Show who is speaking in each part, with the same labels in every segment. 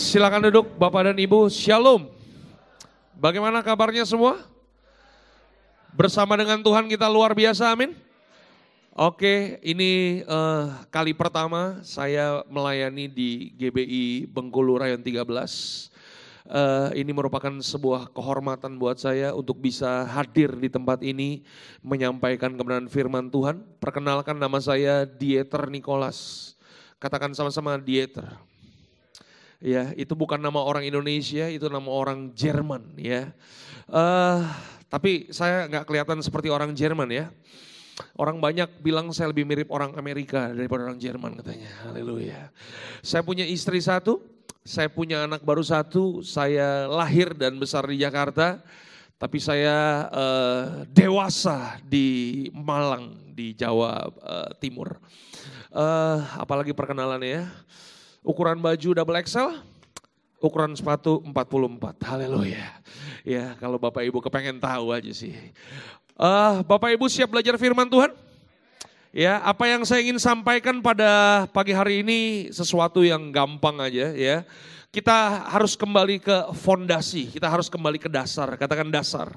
Speaker 1: Silakan duduk Bapak dan Ibu. Shalom. Bagaimana kabarnya semua? Bersama dengan Tuhan kita luar biasa, amin. Oke, ini uh, kali pertama saya melayani di GBI Bengkulu Rayon 13. Uh, ini merupakan sebuah kehormatan buat saya untuk bisa hadir di tempat ini menyampaikan kebenaran firman Tuhan. Perkenalkan nama saya Dieter Nicholas. Katakan sama-sama Dieter. Ya, itu bukan nama orang Indonesia, itu nama orang Jerman ya. Uh, tapi saya nggak kelihatan seperti orang Jerman ya. Orang banyak bilang saya lebih mirip orang Amerika daripada orang Jerman katanya. Haleluya. Saya punya istri satu, saya punya anak baru satu, saya lahir dan besar di Jakarta. Tapi saya uh, dewasa di Malang di Jawa uh, Timur. Uh, apalagi perkenalannya ya. Ukuran baju double XL, ukuran sepatu 44. Haleluya. Ya, kalau Bapak Ibu kepengen tahu aja sih. Uh, Bapak Ibu siap belajar firman Tuhan? Ya, apa yang saya ingin sampaikan pada pagi hari ini sesuatu yang gampang aja ya. Kita harus kembali ke fondasi, kita harus kembali ke dasar, katakan dasar.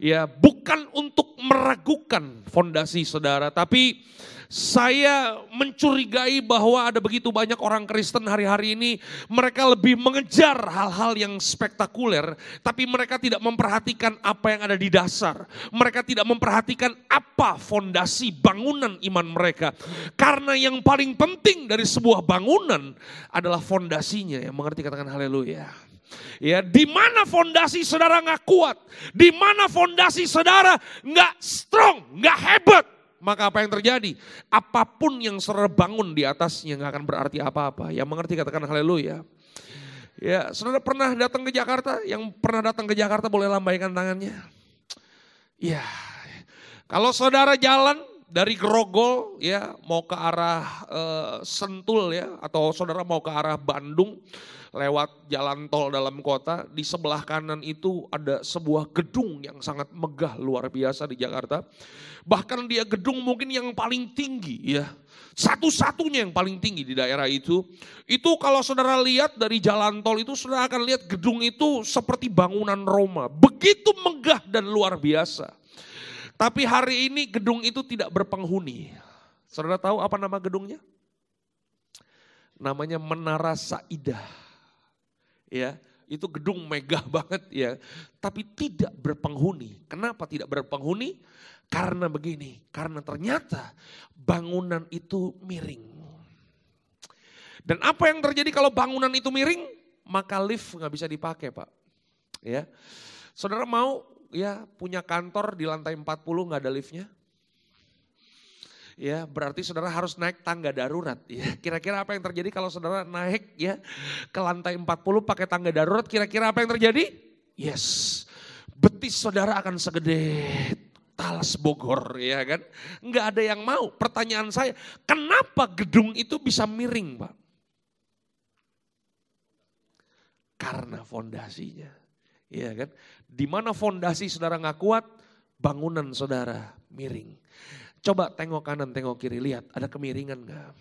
Speaker 1: Ya, bukan untuk meragukan fondasi saudara, tapi saya mencurigai bahwa ada begitu banyak orang Kristen hari-hari ini, mereka lebih mengejar hal-hal yang spektakuler, tapi mereka tidak memperhatikan apa yang ada di dasar. Mereka tidak memperhatikan apa fondasi bangunan iman mereka. Karena yang paling penting dari sebuah bangunan adalah fondasinya. Yang mengerti katakan haleluya. Ya, di mana fondasi saudara nggak kuat, di mana fondasi saudara nggak strong, nggak hebat, maka apa yang terjadi? Apa pun yang saudara bangun di atasnya nggak akan berarti apa-apa. Yang mengerti katakan haleluya. Ya, saudara pernah datang ke Jakarta? Yang pernah datang ke Jakarta boleh lambaikan tangannya. Ya, kalau saudara jalan dari Grogol ya mau ke arah uh, Sentul ya atau saudara mau ke arah Bandung lewat jalan tol dalam kota di sebelah kanan itu ada sebuah gedung yang sangat megah luar biasa di Jakarta bahkan dia gedung mungkin yang paling tinggi ya. Satu-satunya yang paling tinggi di daerah itu. Itu kalau saudara lihat dari jalan tol itu saudara akan lihat gedung itu seperti bangunan Roma. Begitu megah dan luar biasa. Tapi hari ini gedung itu tidak berpenghuni. Saudara tahu apa nama gedungnya? Namanya Menara Saidah. Ya, itu gedung megah banget ya, tapi tidak berpenghuni. Kenapa tidak berpenghuni? Karena begini, karena ternyata bangunan itu miring. Dan apa yang terjadi kalau bangunan itu miring? Maka lift nggak bisa dipakai pak. Ya, Saudara mau ya punya kantor di lantai 40 nggak ada liftnya? ya berarti saudara harus naik tangga darurat ya. Kira-kira apa yang terjadi kalau saudara naik ya ke lantai 40 pakai tangga darurat kira-kira apa yang terjadi? Yes. Betis saudara akan segede Talas Bogor ya kan. Enggak ada yang mau. Pertanyaan saya, kenapa gedung itu bisa miring Pak? Karena fondasinya. Ya kan. Di mana fondasi saudara nggak kuat, bangunan saudara miring. Coba tengok kanan, tengok kiri, lihat ada kemiringan nggak?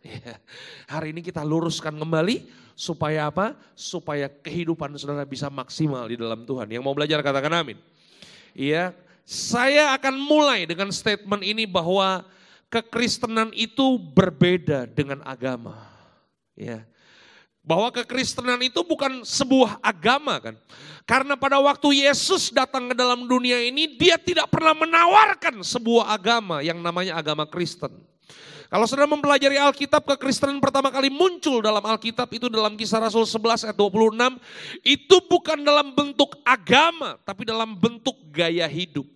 Speaker 1: Ya. Hari ini kita luruskan kembali supaya apa? Supaya kehidupan saudara bisa maksimal di dalam Tuhan. Yang mau belajar katakan amin. Iya, saya akan mulai dengan statement ini bahwa kekristenan itu berbeda dengan agama. Ya. Bahwa kekristenan itu bukan sebuah agama kan. Karena pada waktu Yesus datang ke dalam dunia ini, dia tidak pernah menawarkan sebuah agama yang namanya agama Kristen. Kalau saudara mempelajari Alkitab, kekristenan pertama kali muncul dalam Alkitab itu dalam kisah Rasul 11 ayat 26. Itu bukan dalam bentuk agama, tapi dalam bentuk gaya hidup.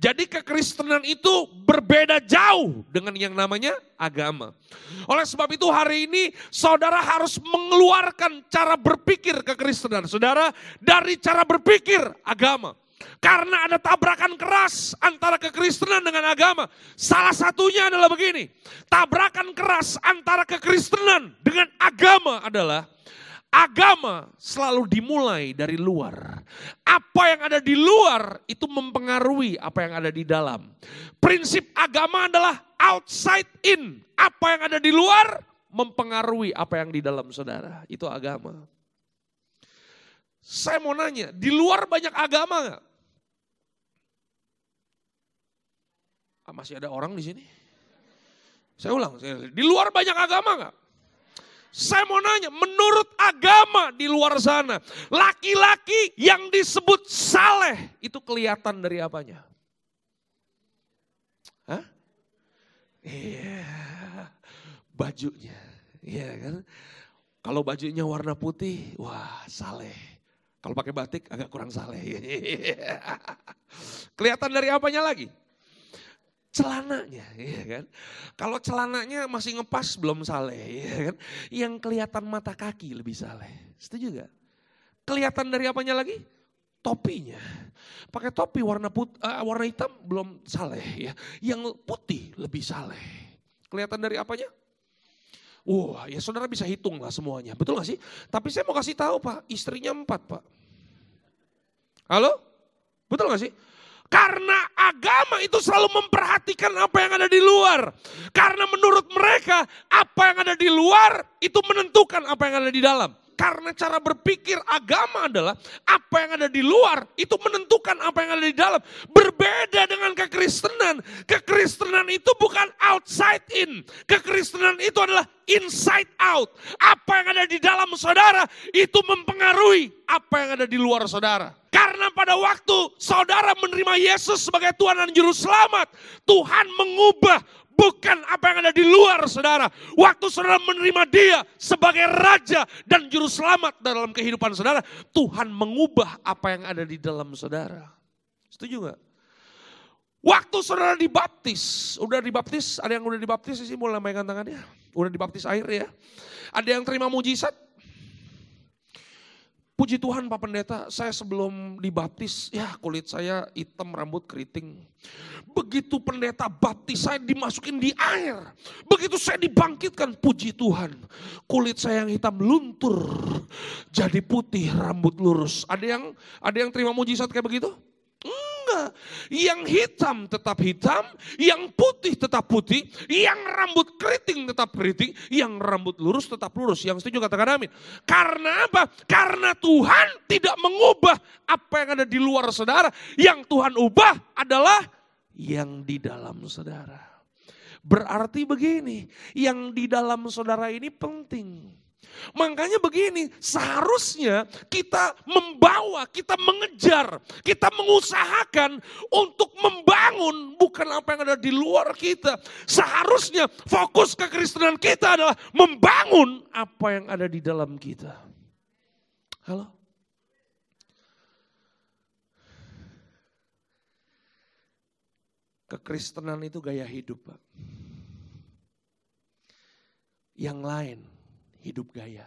Speaker 1: Jadi kekristenan itu berbeda jauh dengan yang namanya agama. Oleh sebab itu hari ini saudara harus mengeluarkan cara berpikir kekristenan. Saudara dari cara berpikir agama. Karena ada tabrakan keras antara kekristenan dengan agama. Salah satunya adalah begini. Tabrakan keras antara kekristenan dengan agama adalah agama selalu dimulai dari luar. Apa yang ada di luar itu mempengaruhi apa yang ada di dalam. Prinsip agama adalah outside in. Apa yang ada di luar mempengaruhi apa yang di dalam saudara. Itu agama. Saya mau nanya, di luar banyak agama nggak? Ah, masih ada orang di sini? Saya ulang, di luar banyak agama nggak? Saya mau nanya, menurut agama di luar sana, laki-laki yang disebut saleh itu kelihatan dari apanya? Hah? Iya, bajunya. Iya kan? Kalau bajunya warna putih, wah saleh. Kalau pakai batik agak kurang saleh. Kelihatan dari apanya lagi? Celananya, ya kan? Kalau celananya masih ngepas belum saleh, ya kan? Yang kelihatan mata kaki lebih saleh. Setuju gak? Kelihatan dari apanya lagi? Topinya. Pakai topi warna put, uh, warna hitam belum saleh ya. Yang putih lebih saleh. Kelihatan dari apanya? Wah, ya saudara bisa hitung lah semuanya. Betul gak sih? Tapi saya mau kasih tahu Pak, istrinya empat Pak. Halo? Betul gak sih? Karena agama itu selalu memperhatikan apa yang ada di luar. Karena menurut mereka apa yang ada di luar itu menentukan apa yang ada di dalam. Karena cara berpikir agama adalah apa yang ada di luar itu menentukan apa yang ada di dalam. Berbeda dengan kekristenan. Kekristenan itu bukan outside in. Kekristenan itu adalah inside out. Apa yang ada di dalam saudara itu mempengaruhi apa yang ada di luar saudara. Karena pada waktu saudara menerima Yesus sebagai Tuhan dan Juru Selamat, Tuhan mengubah bukan apa yang ada di luar saudara. Waktu saudara menerima dia sebagai Raja dan Juru Selamat dalam kehidupan saudara, Tuhan mengubah apa yang ada di dalam saudara. Setuju gak? Waktu saudara dibaptis, udah dibaptis, ada yang udah dibaptis sih mulai lambaikan tangannya. Udah dibaptis air ya. Ada yang terima mujizat, Puji Tuhan Pak Pendeta, saya sebelum dibaptis, ya kulit saya hitam, rambut keriting. Begitu pendeta baptis, saya dimasukin di air. Begitu saya dibangkitkan, puji Tuhan. Kulit saya yang hitam luntur, jadi putih, rambut lurus. Ada yang ada yang terima mujizat kayak begitu? Enggak. Yang hitam tetap hitam, yang putih tetap putih, yang rambut keriting tetap keriting, yang rambut lurus tetap lurus. Yang setuju katakan amin. Karena apa? Karena Tuhan tidak mengubah apa yang ada di luar saudara. Yang Tuhan ubah adalah yang di dalam saudara. Berarti begini, yang di dalam saudara ini penting. Makanya begini, seharusnya kita membawa, kita mengejar, kita mengusahakan untuk membangun bukan apa yang ada di luar kita. Seharusnya fokus kekristenan kita adalah membangun apa yang ada di dalam kita. Halo? Kekristenan itu gaya hidup, Pak. Yang lain hidup gaya.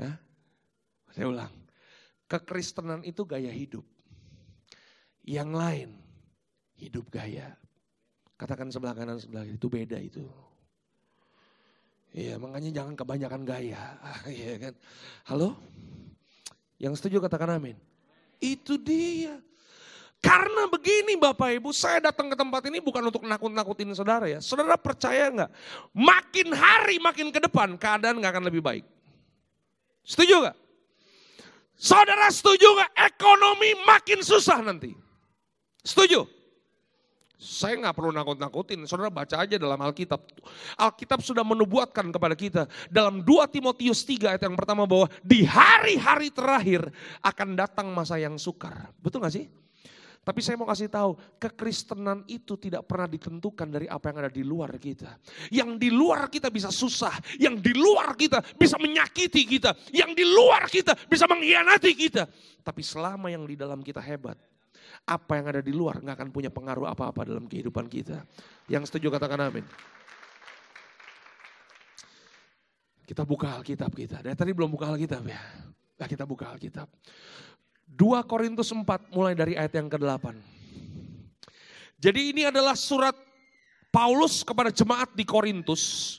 Speaker 1: Hah? Saya ulang. Kekristenan itu gaya hidup. Yang lain hidup gaya. Katakan sebelah kanan sebelah itu beda itu. Iya, makanya jangan kebanyakan gaya. Iya kan? Halo? Yang setuju katakan amin. Itu dia. Karena begini Bapak Ibu, saya datang ke tempat ini bukan untuk nakut-nakutin saudara ya. Saudara percaya nggak? Makin hari makin ke depan keadaan nggak akan lebih baik. Setuju nggak? Saudara setuju nggak? Ekonomi makin susah nanti. Setuju? Saya nggak perlu nakut-nakutin, saudara baca aja dalam Alkitab. Alkitab sudah menubuatkan kepada kita dalam 2 Timotius 3 ayat yang pertama bahwa di hari-hari terakhir akan datang masa yang sukar. Betul nggak sih? Tapi saya mau kasih tahu, kekristenan itu tidak pernah ditentukan dari apa yang ada di luar kita. Yang di luar kita bisa susah, yang di luar kita bisa menyakiti kita, yang di luar kita bisa mengkhianati kita. Tapi selama yang di dalam kita hebat, apa yang ada di luar nggak akan punya pengaruh apa-apa dalam kehidupan kita. Yang setuju katakan amin. Kita buka Alkitab kita. Dari tadi belum buka Alkitab ya. Nah, kita buka Alkitab. 2 Korintus 4 mulai dari ayat yang ke-8. Jadi ini adalah surat Paulus kepada jemaat di Korintus.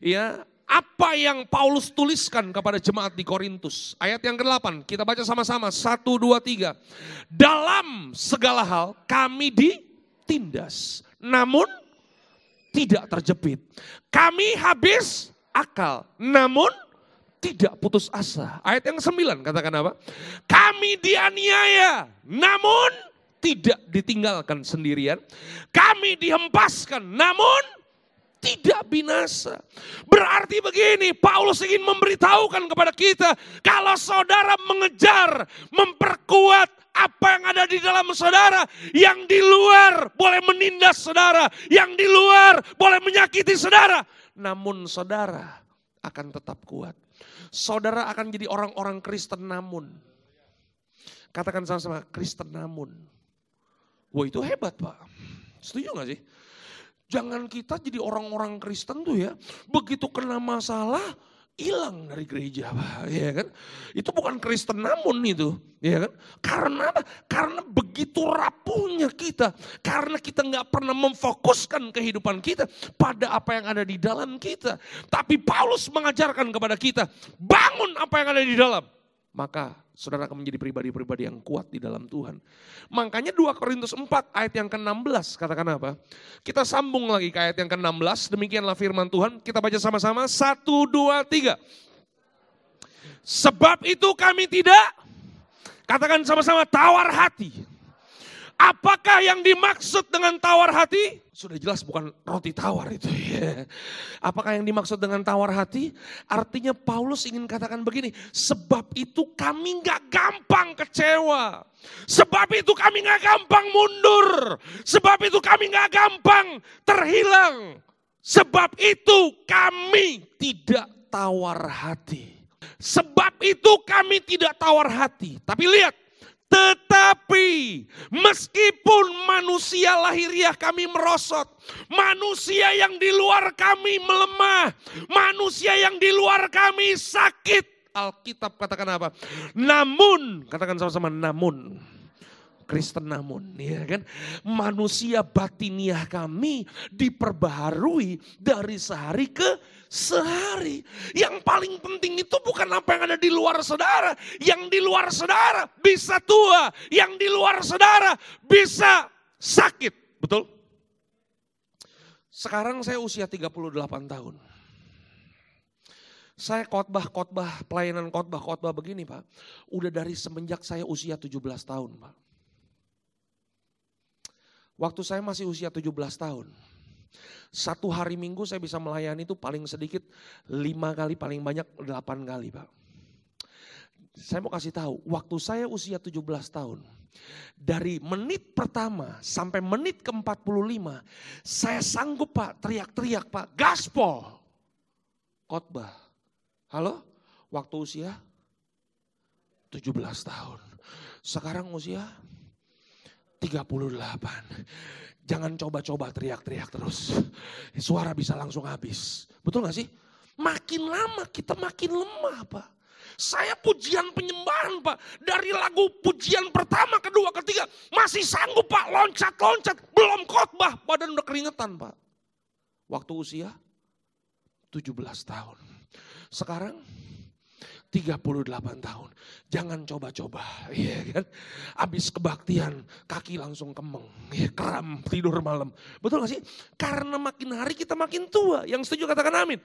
Speaker 1: Ya, apa yang Paulus tuliskan kepada jemaat di Korintus. Ayat yang ke-8, kita baca sama-sama. 1, 2, 3. Dalam segala hal kami ditindas. Namun tidak terjepit. Kami habis akal, namun tidak putus asa. Ayat yang sembilan katakan apa? Kami dianiaya, namun tidak ditinggalkan sendirian. Kami dihempaskan, namun tidak binasa. Berarti begini, Paulus ingin memberitahukan kepada kita, kalau saudara mengejar, memperkuat apa yang ada di dalam saudara, yang di luar boleh menindas saudara, yang di luar boleh menyakiti saudara. Namun saudara akan tetap kuat. Saudara akan jadi orang-orang Kristen namun. Katakan sama-sama, Kristen namun. Wah itu hebat Pak. Setuju gak sih? Jangan kita jadi orang-orang Kristen tuh ya, begitu kena masalah, hilang dari gereja. Ya kan? Itu bukan Kristen namun itu, ya kan? Karena apa? Karena begitu rapuhnya kita, karena kita nggak pernah memfokuskan kehidupan kita pada apa yang ada di dalam kita. Tapi Paulus mengajarkan kepada kita, bangun apa yang ada di dalam. Maka saudara akan menjadi pribadi-pribadi yang kuat di dalam Tuhan. Makanya 2 Korintus 4 ayat yang ke-16 katakan apa? Kita sambung lagi ke ayat yang ke-16, demikianlah firman Tuhan. Kita baca sama-sama, 1, 2, 3. Sebab itu kami tidak, katakan sama-sama tawar hati Apakah yang dimaksud dengan tawar hati? Sudah jelas bukan roti tawar itu ya. Apakah yang dimaksud dengan tawar hati? Artinya Paulus ingin katakan begini, sebab itu kami nggak gampang kecewa. Sebab itu kami nggak gampang mundur. Sebab itu kami nggak gampang terhilang. Sebab itu kami tidak tawar hati. Sebab itu kami tidak tawar hati. Tapi lihat, tetapi meskipun manusia lahiriah kami merosot, manusia yang di luar kami melemah, manusia yang di luar kami sakit. Alkitab katakan apa? Namun, katakan sama-sama namun. Kristen namun, ya kan? Manusia batiniah kami diperbaharui dari sehari ke sehari. Yang paling penting itu bukan apa yang ada di luar saudara. Yang di luar saudara bisa tua. Yang di luar saudara bisa sakit. Betul? Sekarang saya usia 38 tahun. Saya khotbah-khotbah, pelayanan khotbah-khotbah begini Pak. Udah dari semenjak saya usia 17 tahun Pak. Waktu saya masih usia 17 tahun. Satu hari minggu saya bisa melayani itu paling sedikit lima kali, paling banyak delapan kali Pak. Saya mau kasih tahu, waktu saya usia 17 tahun, dari menit pertama sampai menit ke-45, saya sanggup Pak teriak-teriak Pak, gaspol. Khotbah. Halo? Waktu usia 17 tahun. Sekarang usia 38. Jangan coba-coba teriak-teriak terus. Suara bisa langsung habis. Betul gak sih? Makin lama kita makin lemah Pak. Saya pujian penyembahan Pak. Dari lagu pujian pertama, kedua, ketiga. Masih sanggup Pak loncat-loncat. Belum khotbah. Badan udah keringetan Pak. Waktu usia 17 tahun. Sekarang 38 tahun. Jangan coba-coba, ya kan? Habis kebaktian, kaki langsung kemeng, ya, kram, tidur malam. Betul gak sih? Karena makin hari kita makin tua. Yang setuju katakan amin.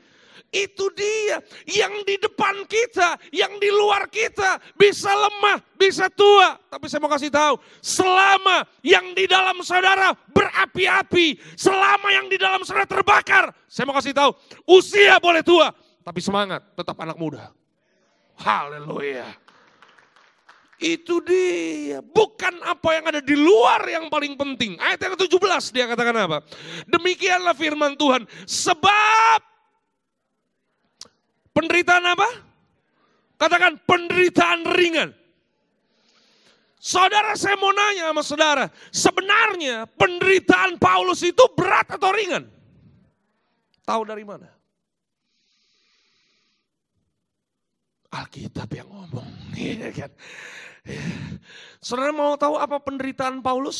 Speaker 1: Itu dia yang di depan kita, yang di luar kita bisa lemah, bisa tua. Tapi saya mau kasih tahu, selama yang di dalam saudara berapi-api, selama yang di dalam saudara terbakar, saya mau kasih tahu, usia boleh tua, tapi semangat tetap anak muda. Haleluya. Itu dia. Bukan apa yang ada di luar yang paling penting. Ayat yang ke-17 dia katakan apa? Demikianlah firman Tuhan. Sebab penderitaan apa? Katakan penderitaan ringan. Saudara saya mau nanya sama saudara. Sebenarnya penderitaan Paulus itu berat atau ringan? Tahu dari mana? Alkitab yang ngomong. Ya kan? Ya. Saudara mau tahu apa penderitaan Paulus?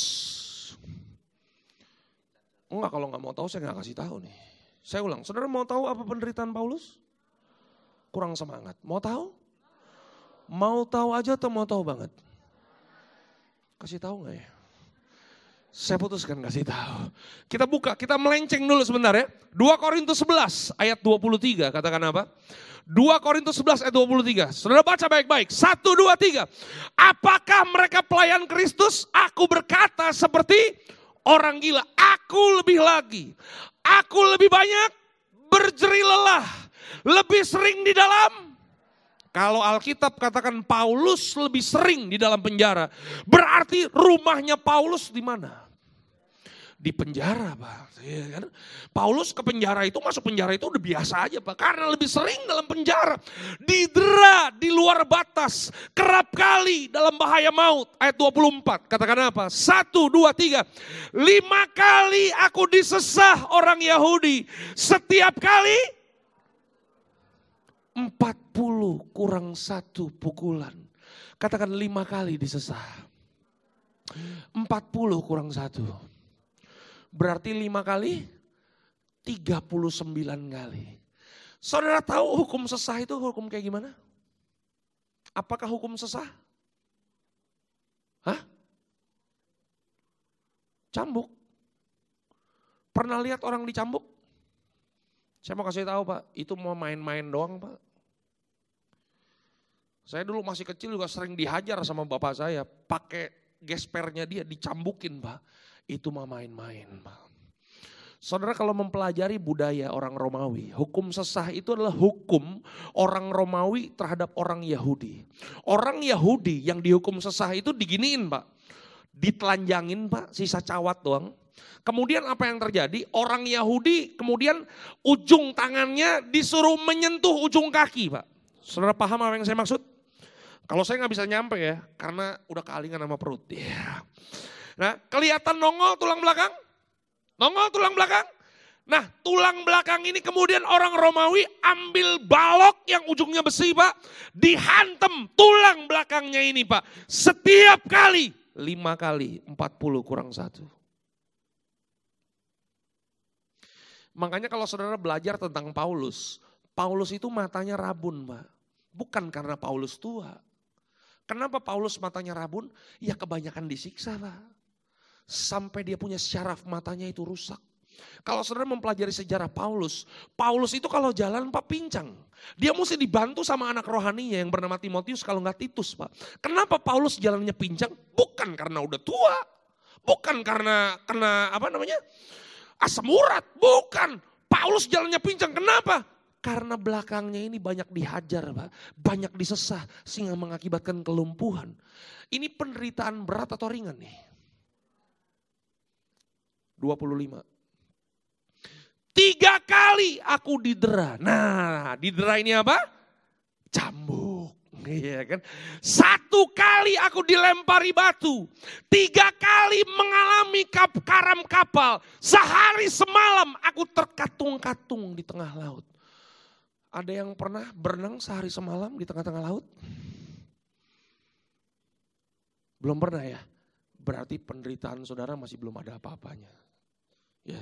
Speaker 1: Enggak, kalau nggak mau tahu saya nggak kasih tahu nih. Saya ulang, saudara mau tahu apa penderitaan Paulus? Kurang semangat. Mau tahu? Mau tahu aja atau mau tahu banget? Kasih tahu nggak ya? Saya putuskan kasih tahu. Kita buka, kita melenceng dulu sebentar ya. 2 Korintus 11 ayat 23 katakan apa? 2 Korintus 11 ayat 23. Saudara baca baik-baik. 1, 2, 3. Apakah mereka pelayan Kristus? Aku berkata seperti orang gila. Aku lebih lagi. Aku lebih banyak berjeri lelah. Lebih sering di dalam kalau Alkitab katakan Paulus lebih sering di dalam penjara, berarti rumahnya Paulus di mana? Di penjara Pak. Ya kan? Paulus ke penjara itu masuk penjara itu udah biasa aja Pak. Karena lebih sering dalam penjara. Didera di luar batas. Kerap kali dalam bahaya maut. Ayat 24 katakan apa? Satu, dua, tiga. Lima kali aku disesah orang Yahudi. Setiap kali empat puluh kurang satu pukulan. Katakan lima kali disesah. Empat puluh kurang satu. Berarti lima kali? 39 kali. Saudara tahu hukum sesah itu hukum kayak gimana? Apakah hukum sesah? Hah? Cambuk. Pernah lihat orang dicambuk? Saya mau kasih tahu Pak, itu mau main-main doang Pak. Saya dulu masih kecil juga sering dihajar sama bapak saya, pakai gespernya dia dicambukin Pak itu mah main-main. Saudara kalau mempelajari budaya orang Romawi, hukum sesah itu adalah hukum orang Romawi terhadap orang Yahudi. Orang Yahudi yang dihukum sesah itu diginiin pak, ditelanjangin pak, sisa cawat doang. Kemudian apa yang terjadi? Orang Yahudi kemudian ujung tangannya disuruh menyentuh ujung kaki pak. Saudara paham apa yang saya maksud? Kalau saya nggak bisa nyampe ya, karena udah kealingan sama perut. Ya. Nah, kelihatan nongol tulang belakang? Nongol tulang belakang? Nah, tulang belakang ini kemudian orang Romawi ambil balok yang ujungnya besi, Pak. Dihantem tulang belakangnya ini, Pak. Setiap kali, lima kali, empat puluh kurang satu. Makanya kalau saudara belajar tentang Paulus, Paulus itu matanya rabun, Pak. Bukan karena Paulus tua. Kenapa Paulus matanya rabun? Ya kebanyakan disiksa, Pak sampai dia punya syaraf matanya itu rusak. Kalau saudara mempelajari sejarah Paulus, Paulus itu kalau jalan Pak pincang. Dia mesti dibantu sama anak rohaninya yang bernama Timotius kalau nggak Titus Pak. Kenapa Paulus jalannya pincang? Bukan karena udah tua. Bukan karena kena apa namanya asam urat. Bukan. Paulus jalannya pincang. Kenapa? Karena belakangnya ini banyak dihajar, Pak. banyak disesah sehingga mengakibatkan kelumpuhan. Ini penderitaan berat atau ringan nih? 25. Tiga kali aku didera. Nah, didera ini apa? Cambuk. Iya kan? Satu kali aku dilempari batu. Tiga kali mengalami kap, karam kapal. Sehari semalam aku terkatung-katung di tengah laut. Ada yang pernah berenang sehari semalam di tengah-tengah laut? Belum pernah ya? Berarti penderitaan saudara masih belum ada apa-apanya. Ya.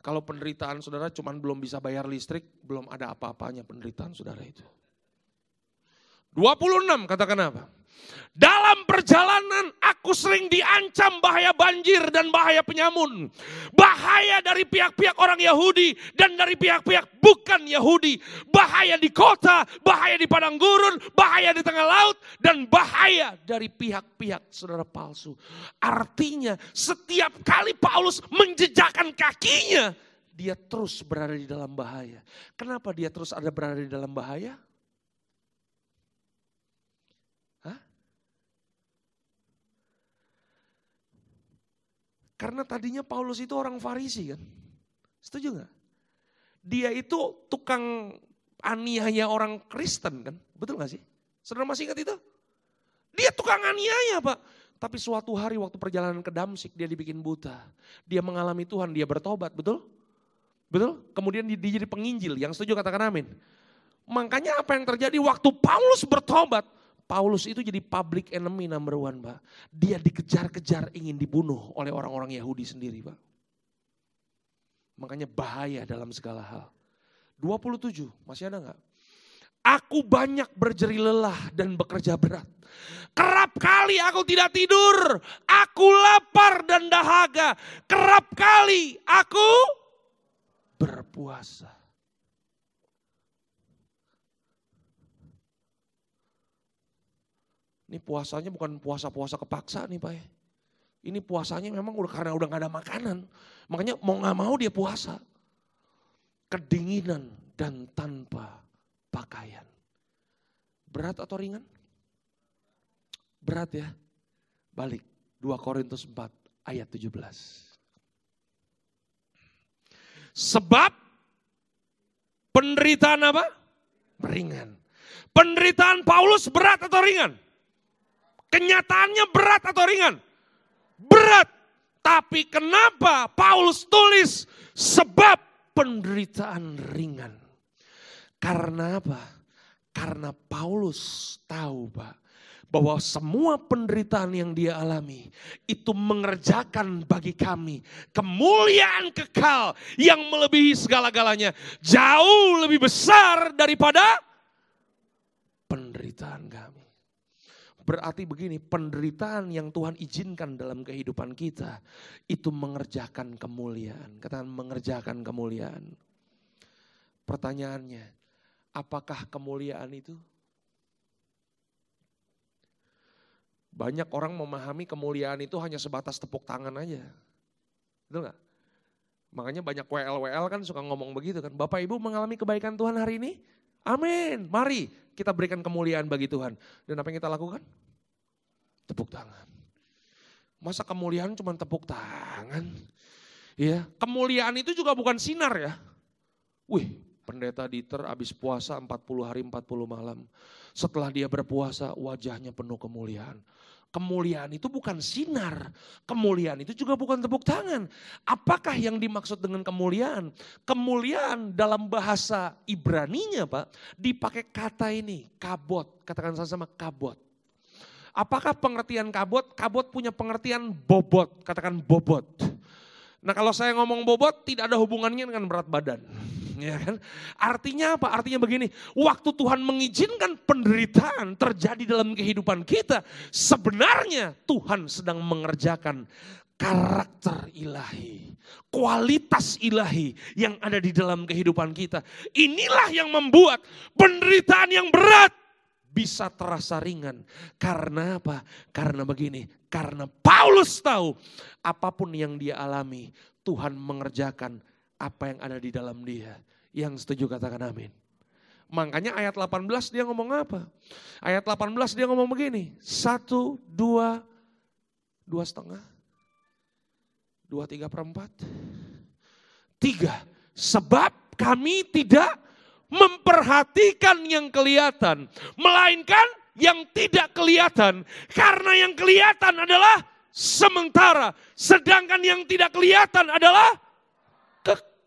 Speaker 1: Kalau penderitaan saudara cuma belum bisa bayar listrik, belum ada apa-apanya penderitaan saudara itu. 26 katakan apa? Dalam perjalanan aku sering diancam bahaya banjir dan bahaya penyamun. Bahaya dari pihak-pihak orang Yahudi dan dari pihak-pihak bukan Yahudi. Bahaya di kota, bahaya di padang gurun, bahaya di tengah laut, dan bahaya dari pihak-pihak saudara palsu. Artinya setiap kali Paulus menjejakkan kakinya, dia terus berada di dalam bahaya. Kenapa dia terus ada berada di dalam bahaya? Karena tadinya Paulus itu orang Farisi kan. Setuju gak? Dia itu tukang aniaya orang Kristen kan. Betul gak sih? Saudara masih ingat itu? Dia tukang aniaya pak. Tapi suatu hari waktu perjalanan ke Damsik dia dibikin buta. Dia mengalami Tuhan, dia bertobat, betul? Betul? Kemudian dia, dia jadi penginjil, yang setuju katakan amin. Makanya apa yang terjadi waktu Paulus bertobat, Paulus itu jadi public enemy number one, Pak. Dia dikejar-kejar ingin dibunuh oleh orang-orang Yahudi sendiri, Pak. Makanya bahaya dalam segala hal. 27, masih ada nggak? Aku banyak berjeri lelah dan bekerja berat. Kerap kali aku tidak tidur, aku lapar dan dahaga. Kerap kali aku berpuasa. Ini puasanya bukan puasa-puasa kepaksa nih Pak. Ya. Ini puasanya memang udah karena udah gak ada makanan. Makanya mau gak mau dia puasa. Kedinginan dan tanpa pakaian. Berat atau ringan? Berat ya. Balik 2 Korintus 4 ayat 17. Sebab penderitaan apa? Ringan. Penderitaan Paulus berat atau ringan? Kenyataannya berat atau ringan? Berat. Tapi kenapa Paulus tulis sebab penderitaan ringan? Karena apa? Karena Paulus tahu Pak, bahwa semua penderitaan yang dia alami itu mengerjakan bagi kami kemuliaan kekal yang melebihi segala-galanya. Jauh lebih besar daripada penderitaan kami. Berarti begini, penderitaan yang Tuhan izinkan dalam kehidupan kita itu mengerjakan kemuliaan. Katakan mengerjakan kemuliaan. Pertanyaannya, apakah kemuliaan itu? Banyak orang memahami kemuliaan itu hanya sebatas tepuk tangan aja. Betul gak? Makanya banyak WL-WL kan suka ngomong begitu kan. Bapak Ibu mengalami kebaikan Tuhan hari ini? Amin. Mari kita berikan kemuliaan bagi Tuhan. Dan apa yang kita lakukan? Tepuk tangan. Masa kemuliaan cuma tepuk tangan? Ya, kemuliaan itu juga bukan sinar ya. Wih, Pendeta Dieter habis puasa 40 hari 40 malam. Setelah dia berpuasa wajahnya penuh kemuliaan. Kemuliaan itu bukan sinar. Kemuliaan itu juga bukan tepuk tangan. Apakah yang dimaksud dengan kemuliaan? Kemuliaan dalam bahasa Ibraninya Pak dipakai kata ini kabot. Katakan sama-sama kabot. Apakah pengertian kabot? Kabot punya pengertian bobot. Katakan bobot. Nah kalau saya ngomong bobot tidak ada hubungannya dengan berat badan ya kan? Artinya apa? Artinya begini, waktu Tuhan mengizinkan penderitaan terjadi dalam kehidupan kita, sebenarnya Tuhan sedang mengerjakan karakter ilahi, kualitas ilahi yang ada di dalam kehidupan kita. Inilah yang membuat penderitaan yang berat bisa terasa ringan. Karena apa? Karena begini, karena Paulus tahu apa pun yang dia alami, Tuhan mengerjakan apa yang ada di dalam dia. Yang setuju katakan amin. Makanya ayat 18 dia ngomong apa? Ayat 18 dia ngomong begini. Satu, dua, dua setengah. Dua, tiga perempat. Tiga, sebab kami tidak memperhatikan yang kelihatan. Melainkan yang tidak kelihatan. Karena yang kelihatan adalah sementara. Sedangkan yang tidak kelihatan adalah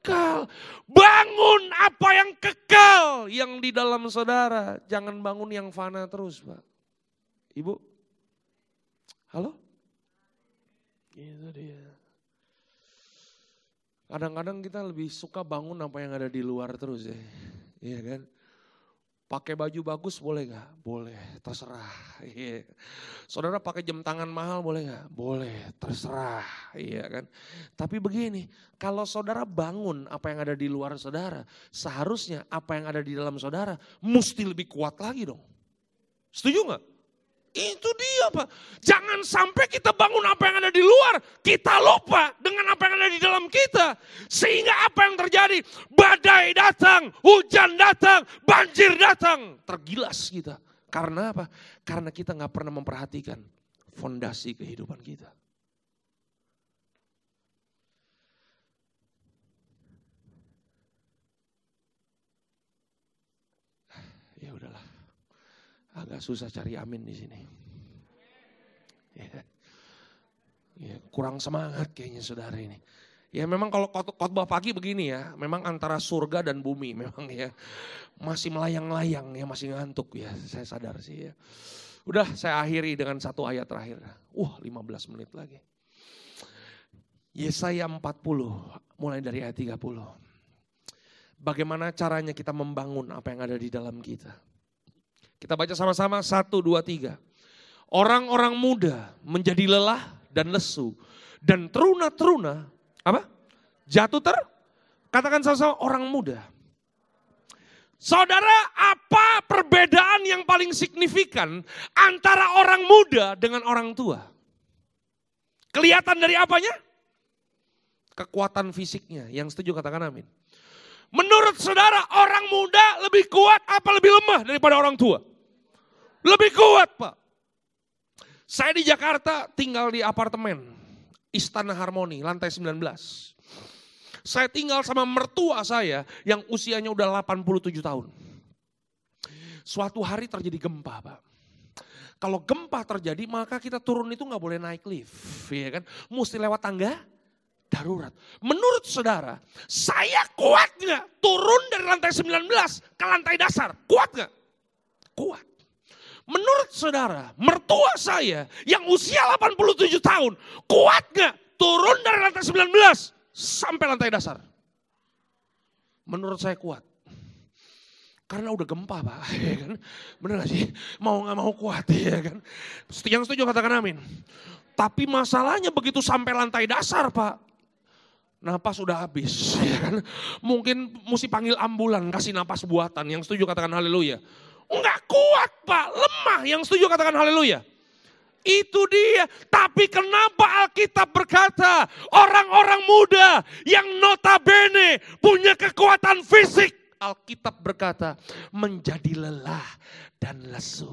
Speaker 1: kekal. Bangun apa yang kekal yang di dalam saudara. Jangan bangun yang fana terus Pak. Ibu? Halo? Itu dia. Kadang-kadang kita lebih suka bangun apa yang ada di luar terus ya. Iya kan? Pakai baju bagus boleh gak? Boleh, terserah. Iya. Saudara pakai jam tangan mahal boleh gak? Boleh, terserah. Iya kan? Tapi begini, kalau saudara bangun apa yang ada di luar saudara, seharusnya apa yang ada di dalam saudara mesti lebih kuat lagi dong. Setuju gak? Itu dia Pak. Jangan sampai kita bangun apa yang ada di luar. Kita lupa dengan apa yang ada di dalam kita. Sehingga apa yang terjadi? Badai datang, hujan datang, banjir datang. Tergilas kita. Karena apa? Karena kita nggak pernah memperhatikan fondasi kehidupan kita. Ya udahlah agak susah cari amin di sini. Ya. ya, kurang semangat kayaknya saudara ini. Ya memang kalau khotbah pagi begini ya, memang antara surga dan bumi memang ya. Masih melayang-layang ya, masih ngantuk ya, saya sadar sih ya. Udah saya akhiri dengan satu ayat terakhir. Wah 15 menit lagi. Yesaya 40 mulai dari ayat 30. Bagaimana caranya kita membangun apa yang ada di dalam kita. Kita baca sama-sama satu, dua, tiga. Orang-orang muda menjadi lelah dan lesu. Dan teruna-teruna, apa? Jatuh ter? Katakan sama-sama orang muda. Saudara, apa perbedaan yang paling signifikan antara orang muda dengan orang tua? Kelihatan dari apanya? Kekuatan fisiknya. Yang setuju katakan amin. Menurut saudara, orang muda lebih kuat apa lebih lemah daripada orang tua? Lebih kuat, Pak. Saya di Jakarta tinggal di apartemen Istana Harmoni, lantai 19. Saya tinggal sama mertua saya yang usianya udah 87 tahun. Suatu hari terjadi gempa, Pak. Kalau gempa terjadi, maka kita turun itu nggak boleh naik lift, ya kan? Mesti lewat tangga darurat. Menurut saudara, saya kuat nggak turun dari lantai 19 ke lantai dasar? Kuat nggak? Kuat. Menurut saudara, mertua saya yang usia 87 tahun, kuat gak turun dari lantai 19 sampai lantai dasar? Menurut saya kuat. Karena udah gempa pak, ya kan? Bener gak sih? Mau gak mau kuat ya kan? Yang setuju katakan amin. Tapi masalahnya begitu sampai lantai dasar pak, napas udah habis ya kan. Mungkin mesti panggil ambulan kasih napas buatan. Yang setuju katakan haleluya. Enggak kuat pak, lemah. Yang setuju katakan haleluya. Itu dia. Tapi kenapa Alkitab berkata orang-orang muda yang notabene punya kekuatan fisik. Alkitab berkata menjadi lelah dan lesu.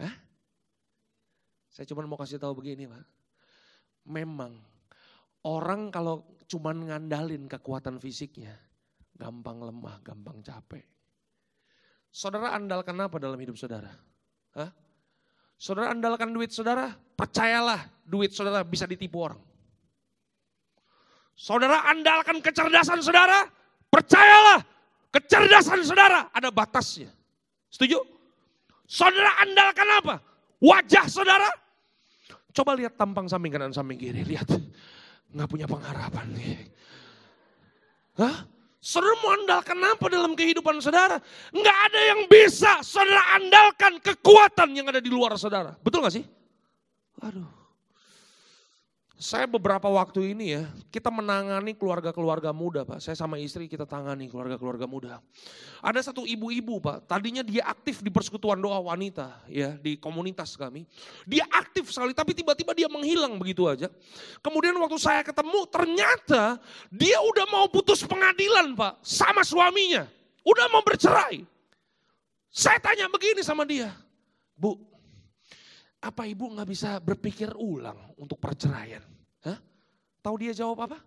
Speaker 1: Hah? Saya cuma mau kasih tahu begini Pak. Memang orang kalau cuma ngandalin kekuatan fisiknya, gampang lemah, gampang capek. Saudara andalkan apa dalam hidup saudara? Hah? Saudara andalkan duit saudara, percayalah duit saudara bisa ditipu orang. Saudara andalkan kecerdasan saudara, percayalah kecerdasan saudara ada batasnya. Setuju? Saudara andalkan apa? Wajah saudara? Coba lihat tampang samping kanan samping kiri, lihat. Nggak punya pengharapan. Hah? Saudara mau andalkan apa dalam kehidupan saudara? Enggak ada yang bisa saudara andalkan kekuatan yang ada di luar saudara. Betul gak sih? Aduh. Saya beberapa waktu ini ya, kita menangani keluarga-keluarga muda Pak. Saya sama istri kita tangani keluarga-keluarga muda. Ada satu ibu-ibu Pak, tadinya dia aktif di persekutuan doa wanita ya, di komunitas kami. Dia aktif sekali, tapi tiba-tiba dia menghilang begitu aja. Kemudian waktu saya ketemu, ternyata dia udah mau putus pengadilan Pak, sama suaminya. Udah mau bercerai. Saya tanya begini sama dia, Bu, apa ibu nggak bisa berpikir ulang untuk perceraian? Hah? Tahu dia jawab apa?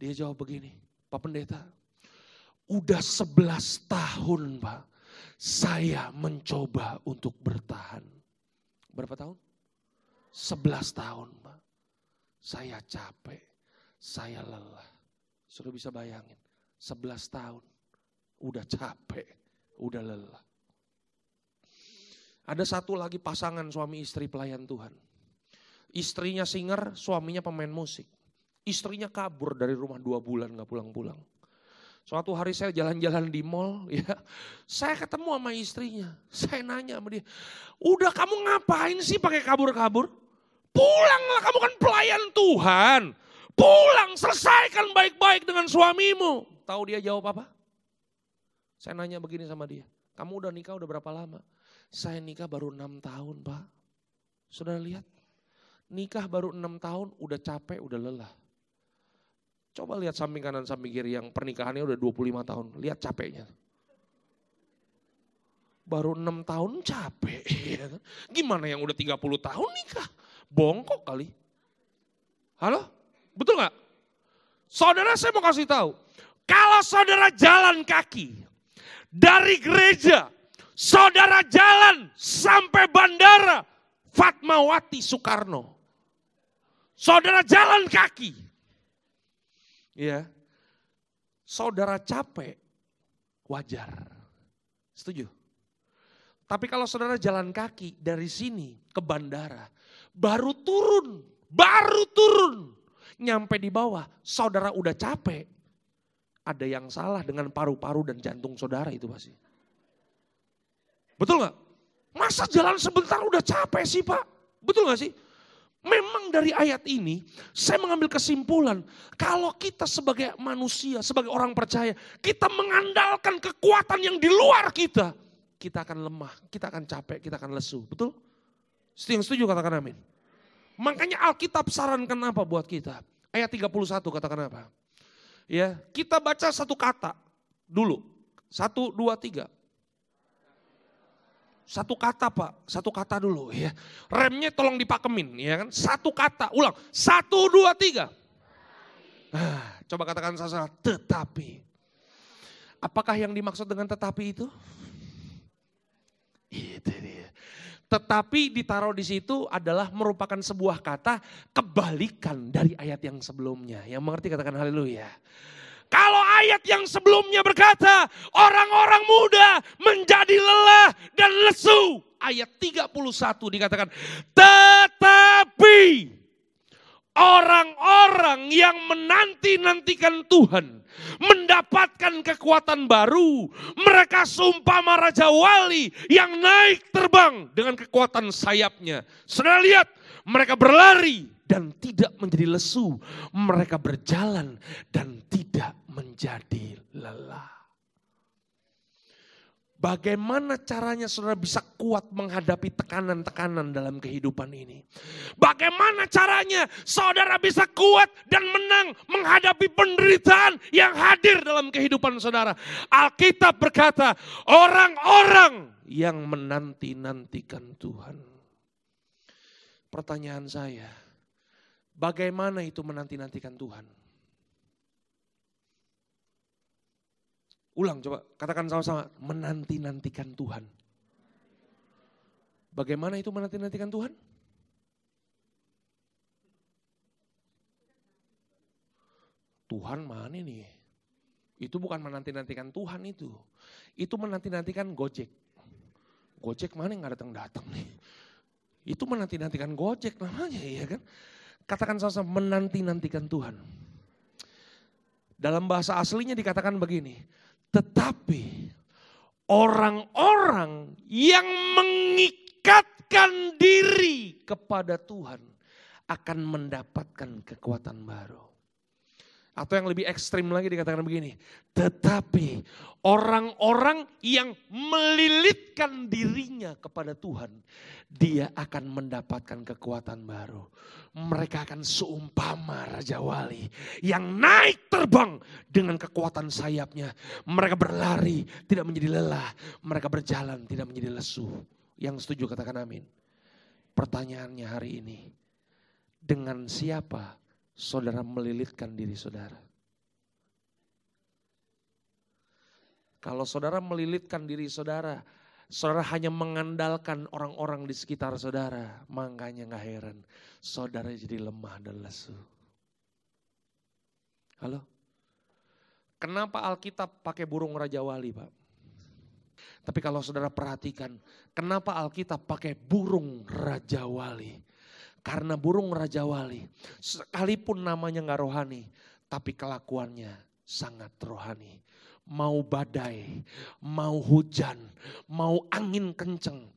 Speaker 1: Dia jawab begini, Pak Pendeta, udah 11 tahun Pak, saya mencoba untuk bertahan. Berapa tahun? 11 tahun Pak. Saya capek, saya lelah. Sudah bisa bayangin, 11 tahun. Udah capek, udah lelah. Ada satu lagi pasangan suami istri pelayan Tuhan Istrinya singer, suaminya pemain musik. Istrinya kabur dari rumah dua bulan gak pulang-pulang. Suatu hari saya jalan-jalan di mall, ya, saya ketemu sama istrinya. Saya nanya sama dia, udah kamu ngapain sih pakai kabur-kabur? Pulanglah, kamu kan pelayan Tuhan. Pulang, selesaikan baik-baik dengan suamimu. Tahu dia jawab apa? Saya nanya begini sama dia, kamu udah nikah udah berapa lama? Saya nikah baru enam tahun, Pak. Sudah lihat? Nikah baru enam tahun, udah capek, udah lelah. Coba lihat samping kanan, samping kiri yang pernikahannya udah 25 tahun. Lihat capeknya. Baru enam tahun capek. Ya kan? Gimana yang udah 30 tahun nikah? Bongkok kali. Halo? Betul gak? Saudara saya mau kasih tahu. Kalau saudara jalan kaki dari gereja, saudara jalan sampai bandara Fatmawati Soekarno. Saudara jalan kaki. Ya. Saudara capek, wajar. Setuju? Tapi kalau saudara jalan kaki dari sini ke bandara, baru turun, baru turun. Nyampe di bawah, saudara udah capek. ada yang salah dengan paru-paru dan jantung saudara itu pasti. Betul nggak? Masa jalan sebentar udah capek sih pak? Betul nggak sih? Memang dari ayat ini saya mengambil kesimpulan kalau kita sebagai manusia, sebagai orang percaya, kita mengandalkan kekuatan yang di luar kita, kita akan lemah, kita akan capek, kita akan lesu. Betul? Setuju, setuju katakan amin. Makanya Alkitab sarankan apa buat kita? Ayat 31 katakan apa? Ya, kita baca satu kata dulu. Satu, dua, tiga. Satu kata pak, satu kata dulu ya. Remnya tolong dipakemin ya kan. Satu kata, ulang. Satu, dua, tiga. Nah, coba katakan saya tetapi. Apakah yang dimaksud dengan tetapi itu? Itu dia. Tetapi ditaruh di situ adalah merupakan sebuah kata kebalikan dari ayat yang sebelumnya. Yang mengerti katakan haleluya. Kalau ayat yang sebelumnya berkata, orang-orang muda menjadi lelah dan lesu. Ayat 31 dikatakan, tetapi orang-orang yang menanti-nantikan Tuhan mendapatkan kekuatan baru. Mereka sumpah Raja Wali yang naik terbang dengan kekuatan sayapnya. Saudara lihat, mereka berlari dan tidak menjadi lesu. Mereka berjalan dan tidak menjadi lelah. Bagaimana caranya saudara bisa kuat menghadapi tekanan-tekanan dalam kehidupan ini? Bagaimana caranya saudara bisa kuat dan menang menghadapi penderitaan yang hadir dalam kehidupan saudara? Alkitab berkata, orang-orang yang menanti-nantikan Tuhan. Pertanyaan saya, bagaimana itu menanti-nantikan Tuhan? Ulang coba, katakan sama-sama, menanti-nantikan Tuhan. Bagaimana itu menanti-nantikan Tuhan? Tuhan mana nih? Itu bukan menanti-nantikan Tuhan itu. Itu menanti-nantikan Gojek. Gojek mana nggak datang-datang nih? Itu menanti-nantikan Gojek namanya ya kan? Katakan sama-sama menanti-nantikan Tuhan. Dalam bahasa aslinya dikatakan begini, tetapi orang-orang yang mengikatkan diri kepada Tuhan akan mendapatkan kekuatan baru. Atau yang lebih ekstrim lagi dikatakan begini. Tetapi orang-orang yang melilitkan dirinya kepada Tuhan. Dia akan mendapatkan kekuatan baru. Mereka akan seumpama Raja Wali. Yang naik terbang dengan kekuatan sayapnya. Mereka berlari tidak menjadi lelah. Mereka berjalan tidak menjadi lesu. Yang setuju katakan amin. Pertanyaannya hari ini. Dengan siapa saudara melilitkan diri saudara. Kalau saudara melilitkan diri saudara, saudara hanya mengandalkan orang-orang di sekitar saudara, makanya nggak heran saudara jadi lemah dan lesu. Halo? Kenapa Alkitab pakai burung Raja Wali Pak? Tapi kalau saudara perhatikan, kenapa Alkitab pakai burung Raja Wali? Karena burung Raja Wali, sekalipun namanya nggak rohani, tapi kelakuannya sangat rohani. Mau badai, mau hujan, mau angin kenceng.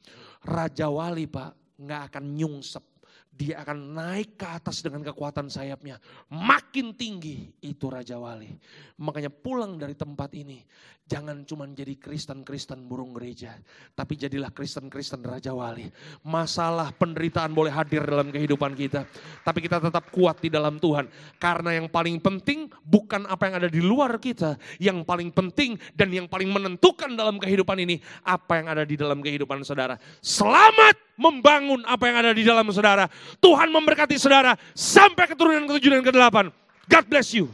Speaker 1: Raja Wali pak nggak akan nyungsep dia akan naik ke atas dengan kekuatan sayapnya. Makin tinggi itu Raja Wali. Makanya pulang dari tempat ini. Jangan cuma jadi Kristen-Kristen burung gereja. Tapi jadilah Kristen-Kristen Raja Wali. Masalah penderitaan boleh hadir dalam kehidupan kita. Tapi kita tetap kuat di dalam Tuhan. Karena yang paling penting bukan apa yang ada di luar kita. Yang paling penting dan yang paling menentukan dalam kehidupan ini. Apa yang ada di dalam kehidupan saudara. Selamat membangun apa yang ada di dalam saudara. Tuhan memberkati saudara sampai keturunan ketujuh dan ke-8. God bless you.